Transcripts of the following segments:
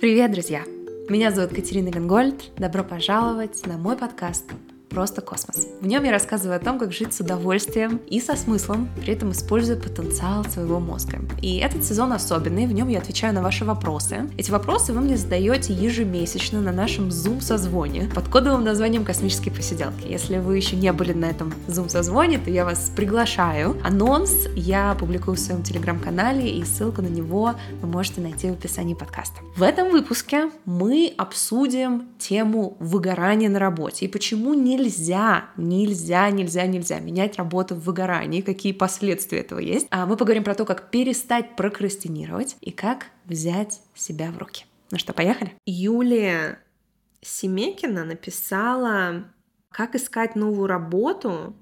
Привет, друзья! Меня зовут Катерина Гангольд. Добро пожаловать на мой подкаст «Просто космос». В нем я рассказываю о том, как жить с удовольствием и со смыслом, при этом используя потенциал своего мозга. И этот сезон особенный, в нем я отвечаю на ваши вопросы. Эти вопросы вы мне задаете ежемесячно на нашем Zoom-созвоне под кодовым названием «Космические посиделки». Если вы еще не были на этом Zoom-созвоне, то я вас приглашаю. Анонс я публикую в своем телеграм-канале, и ссылку на него вы можете найти в описании подкаста. В этом выпуске мы обсудим тему выгорания на работе и почему не нельзя, нельзя, нельзя, нельзя менять работу в выгорании, какие последствия этого есть. А мы поговорим про то, как перестать прокрастинировать и как взять себя в руки. Ну что, поехали? Юлия Семекина написала, как искать новую работу,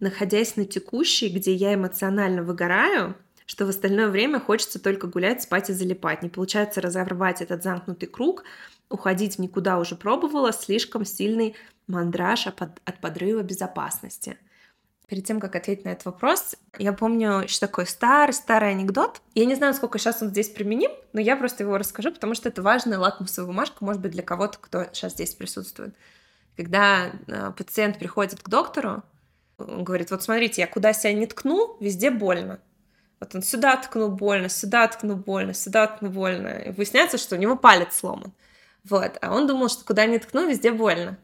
находясь на текущей, где я эмоционально выгораю, что в остальное время хочется только гулять, спать и залипать. Не получается разорвать этот замкнутый круг, уходить никуда уже пробовала, слишком сильный мандраж от подрыва безопасности. Перед тем, как ответить на этот вопрос, я помню еще такой старый-старый анекдот. Я не знаю, сколько сейчас он здесь применим, но я просто его расскажу, потому что это важная лакмусовая бумажка, может быть, для кого-то, кто сейчас здесь присутствует. Когда э, пациент приходит к доктору, он говорит, вот смотрите, я куда себя не ткну, везде больно. Вот он сюда ткнул больно, сюда ткнул больно, сюда ткнул больно. И выясняется, что у него палец сломан. Вот. А он думал, что куда ни ткну, везде больно.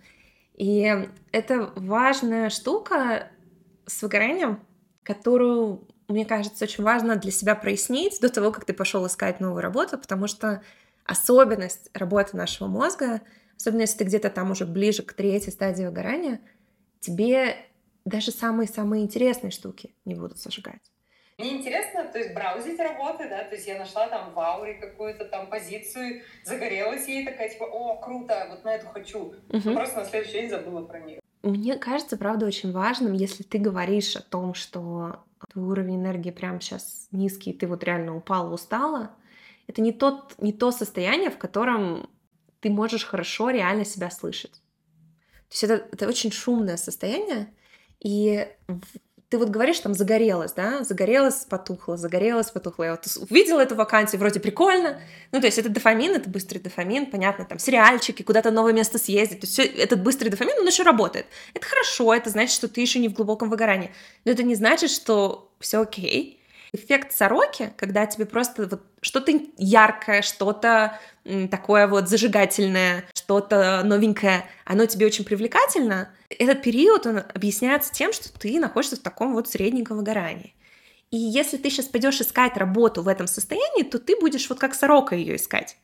И это важная штука с выгоранием, которую, мне кажется, очень важно для себя прояснить до того, как ты пошел искать новую работу, потому что особенность работы нашего мозга, особенно если ты где-то там уже ближе к третьей стадии выгорания, тебе даже самые-самые интересные штуки не будут зажигать. Мне интересно, то есть браузить работы, да, то есть я нашла там в ауре какую-то там позицию, загорелась ей такая, типа, о, круто, вот на эту хочу. Угу. Просто на следующий день забыла про нее. Мне кажется, правда, очень важным, если ты говоришь о том, что твой уровень энергии прямо сейчас низкий, ты вот реально упала, устала, это не, тот, не то состояние, в котором ты можешь хорошо реально себя слышать. То есть это, это очень шумное состояние, и ты вот говоришь, там, загорелась, да, загорелась, потухла, загорелась, потухла. Я вот увидела эту вакансию, вроде прикольно. Ну, то есть это дофамин, это быстрый дофамин, понятно, там, сериальчики, куда-то новое место съездить. То есть все, этот быстрый дофамин, он еще работает. Это хорошо, это значит, что ты еще не в глубоком выгорании. Но это не значит, что все окей, Эффект сороки, когда тебе просто вот что-то яркое, что-то такое вот зажигательное, что-то новенькое, оно тебе очень привлекательно, этот период, он объясняется тем, что ты находишься в таком вот средненьком выгорании. И если ты сейчас пойдешь искать работу в этом состоянии, то ты будешь вот как сорока ее искать.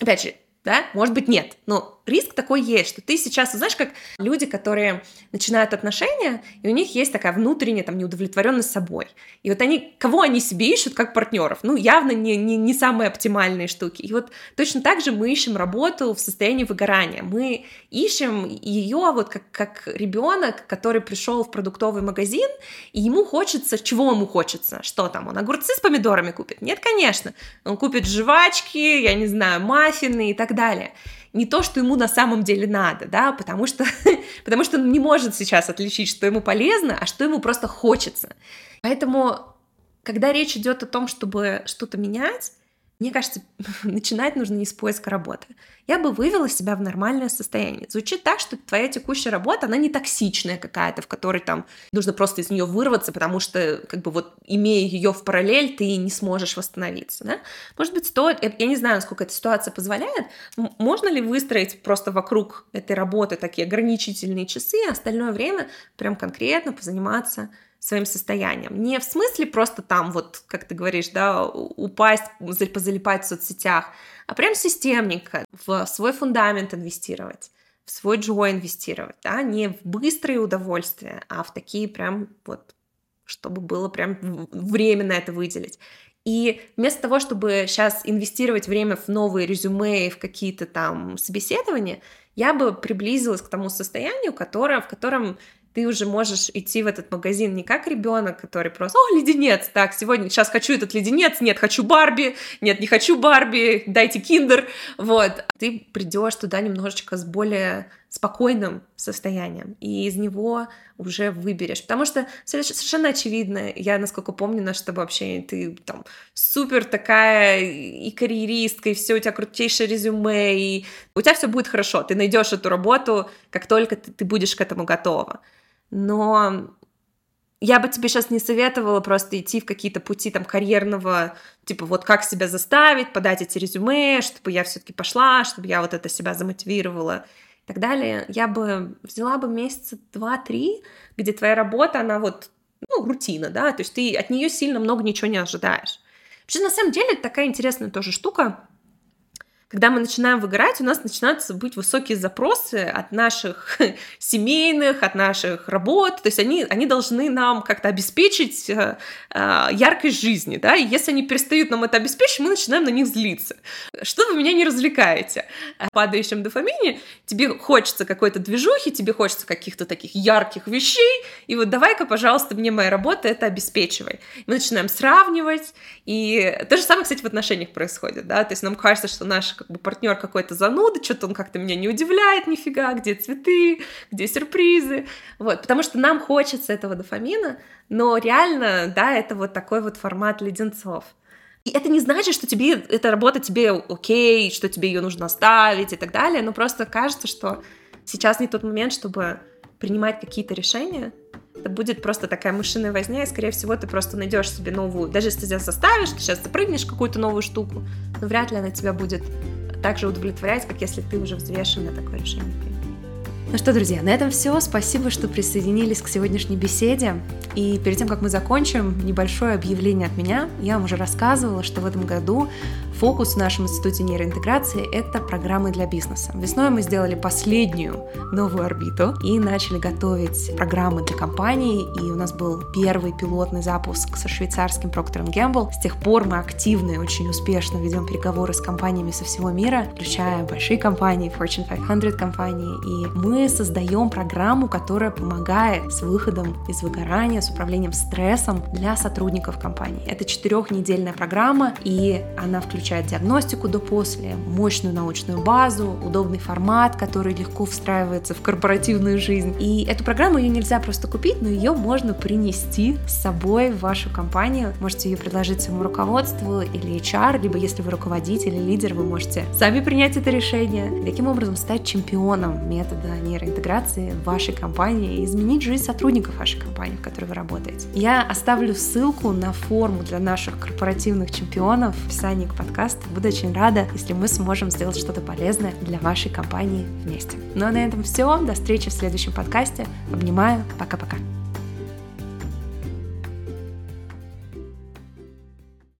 Опять же, да, может быть, нет, но риск такой есть, что ты сейчас, знаешь, как люди, которые начинают отношения, и у них есть такая внутренняя там неудовлетворенность собой. И вот они, кого они себе ищут как партнеров? Ну, явно не, не, не самые оптимальные штуки. И вот точно так же мы ищем работу в состоянии выгорания. Мы ищем ее вот как, как ребенок, который пришел в продуктовый магазин, и ему хочется, чего ему хочется? Что там, он огурцы с помидорами купит? Нет, конечно. Он купит жвачки, я не знаю, маффины и так далее не то, что ему на самом деле надо, да, потому что, потому что он не может сейчас отличить, что ему полезно, а что ему просто хочется. Поэтому, когда речь идет о том, чтобы что-то менять, мне кажется, начинать нужно не с поиска работы. Я бы вывела себя в нормальное состояние. Звучит так, что твоя текущая работа, она не токсичная какая-то, в которой там нужно просто из нее вырваться, потому что, как бы вот, имея ее в параллель, ты не сможешь восстановиться, да? Может быть, стоит, я не знаю, насколько эта ситуация позволяет, можно ли выстроить просто вокруг этой работы такие ограничительные часы, а остальное время прям конкретно позаниматься своим состоянием. Не в смысле просто там, вот, как ты говоришь, да, упасть, позалипать в соцсетях, а прям системненько в свой фундамент инвестировать, в свой джой инвестировать, да, не в быстрые удовольствия, а в такие прям вот, чтобы было прям время на это выделить. И вместо того, чтобы сейчас инвестировать время в новые резюме и в какие-то там собеседования, я бы приблизилась к тому состоянию, которое, в котором ты уже можешь идти в этот магазин не как ребенок, который просто, о, леденец, так, сегодня, сейчас хочу этот леденец, нет, хочу Барби, нет, не хочу Барби, дайте киндер, вот. Ты придешь туда немножечко с более спокойным состоянием, и из него уже выберешь. Потому что совершенно очевидно, я, насколько помню, наше с тобой ты там супер такая и карьеристка, и все у тебя крутейшее резюме, и у тебя все будет хорошо, ты найдешь эту работу, как только ты, ты будешь к этому готова. Но я бы тебе сейчас не советовала просто идти в какие-то пути там карьерного, типа вот как себя заставить, подать эти резюме, чтобы я все-таки пошла, чтобы я вот это себя замотивировала и так далее, я бы взяла бы месяца два-три, где твоя работа, она вот, ну, рутина, да, то есть ты от нее сильно много ничего не ожидаешь. Вообще, на самом деле, такая интересная тоже штука, когда мы начинаем выгорать, у нас начинаются быть высокие запросы от наших семейных, от наших работ, то есть они, они должны нам как-то обеспечить э, э, яркость жизни, да, и если они перестают нам это обеспечить, мы начинаем на них злиться. Что вы меня не развлекаете? В падающем дофамине тебе хочется какой-то движухи, тебе хочется каких-то таких ярких вещей, и вот давай-ка, пожалуйста, мне моя работа это обеспечивай. Мы начинаем сравнивать, и то же самое, кстати, в отношениях происходит, да, то есть нам кажется, что наш как бы партнер какой-то зануда, что-то он как-то меня не удивляет нифига, где цветы, где сюрпризы, вот, потому что нам хочется этого дофамина, но реально, да, это вот такой вот формат леденцов. И это не значит, что тебе эта работа тебе окей, что тебе ее нужно оставить и так далее, но просто кажется, что сейчас не тот момент, чтобы принимать какие-то решения, это будет просто такая мышиная возня, и, скорее всего, ты просто найдешь себе новую, даже если ты себя заставишь, ты сейчас запрыгнешь какую-то новую штуку, но вряд ли она тебя будет так же удовлетворять, как если ты уже взвешенно такое решение принял. Ну что, друзья, на этом все. Спасибо, что присоединились к сегодняшней беседе. И перед тем, как мы закончим, небольшое объявление от меня. Я вам уже рассказывала, что в этом году фокус в нашем институте нейроинтеграции — это программы для бизнеса. Весной мы сделали последнюю новую орбиту и начали готовить программы для компаний. И у нас был первый пилотный запуск со швейцарским Procter Gamble. С тех пор мы активно и очень успешно ведем переговоры с компаниями со всего мира, включая большие компании, Fortune 500 компании. И мы создаем программу, которая помогает с выходом из выгорания, с управлением стрессом для сотрудников компании. Это четырехнедельная программа, и она включает диагностику до-после, мощную научную базу, удобный формат, который легко встраивается в корпоративную жизнь. И эту программу ее нельзя просто купить, но ее можно принести с собой в вашу компанию. Можете ее предложить своему руководству или HR, либо если вы руководитель или лидер, вы можете сами принять это решение. Таким образом стать чемпионом метода нейроинтеграции в вашей компании и изменить жизнь сотрудников вашей компании, в которой вы работаете. Я оставлю ссылку на форму для наших корпоративных чемпионов в описании к подкасту. Буду очень рада, если мы сможем сделать что-то полезное для вашей компании вместе. Ну а на этом все. До встречи в следующем подкасте. Обнимаю. Пока-пока.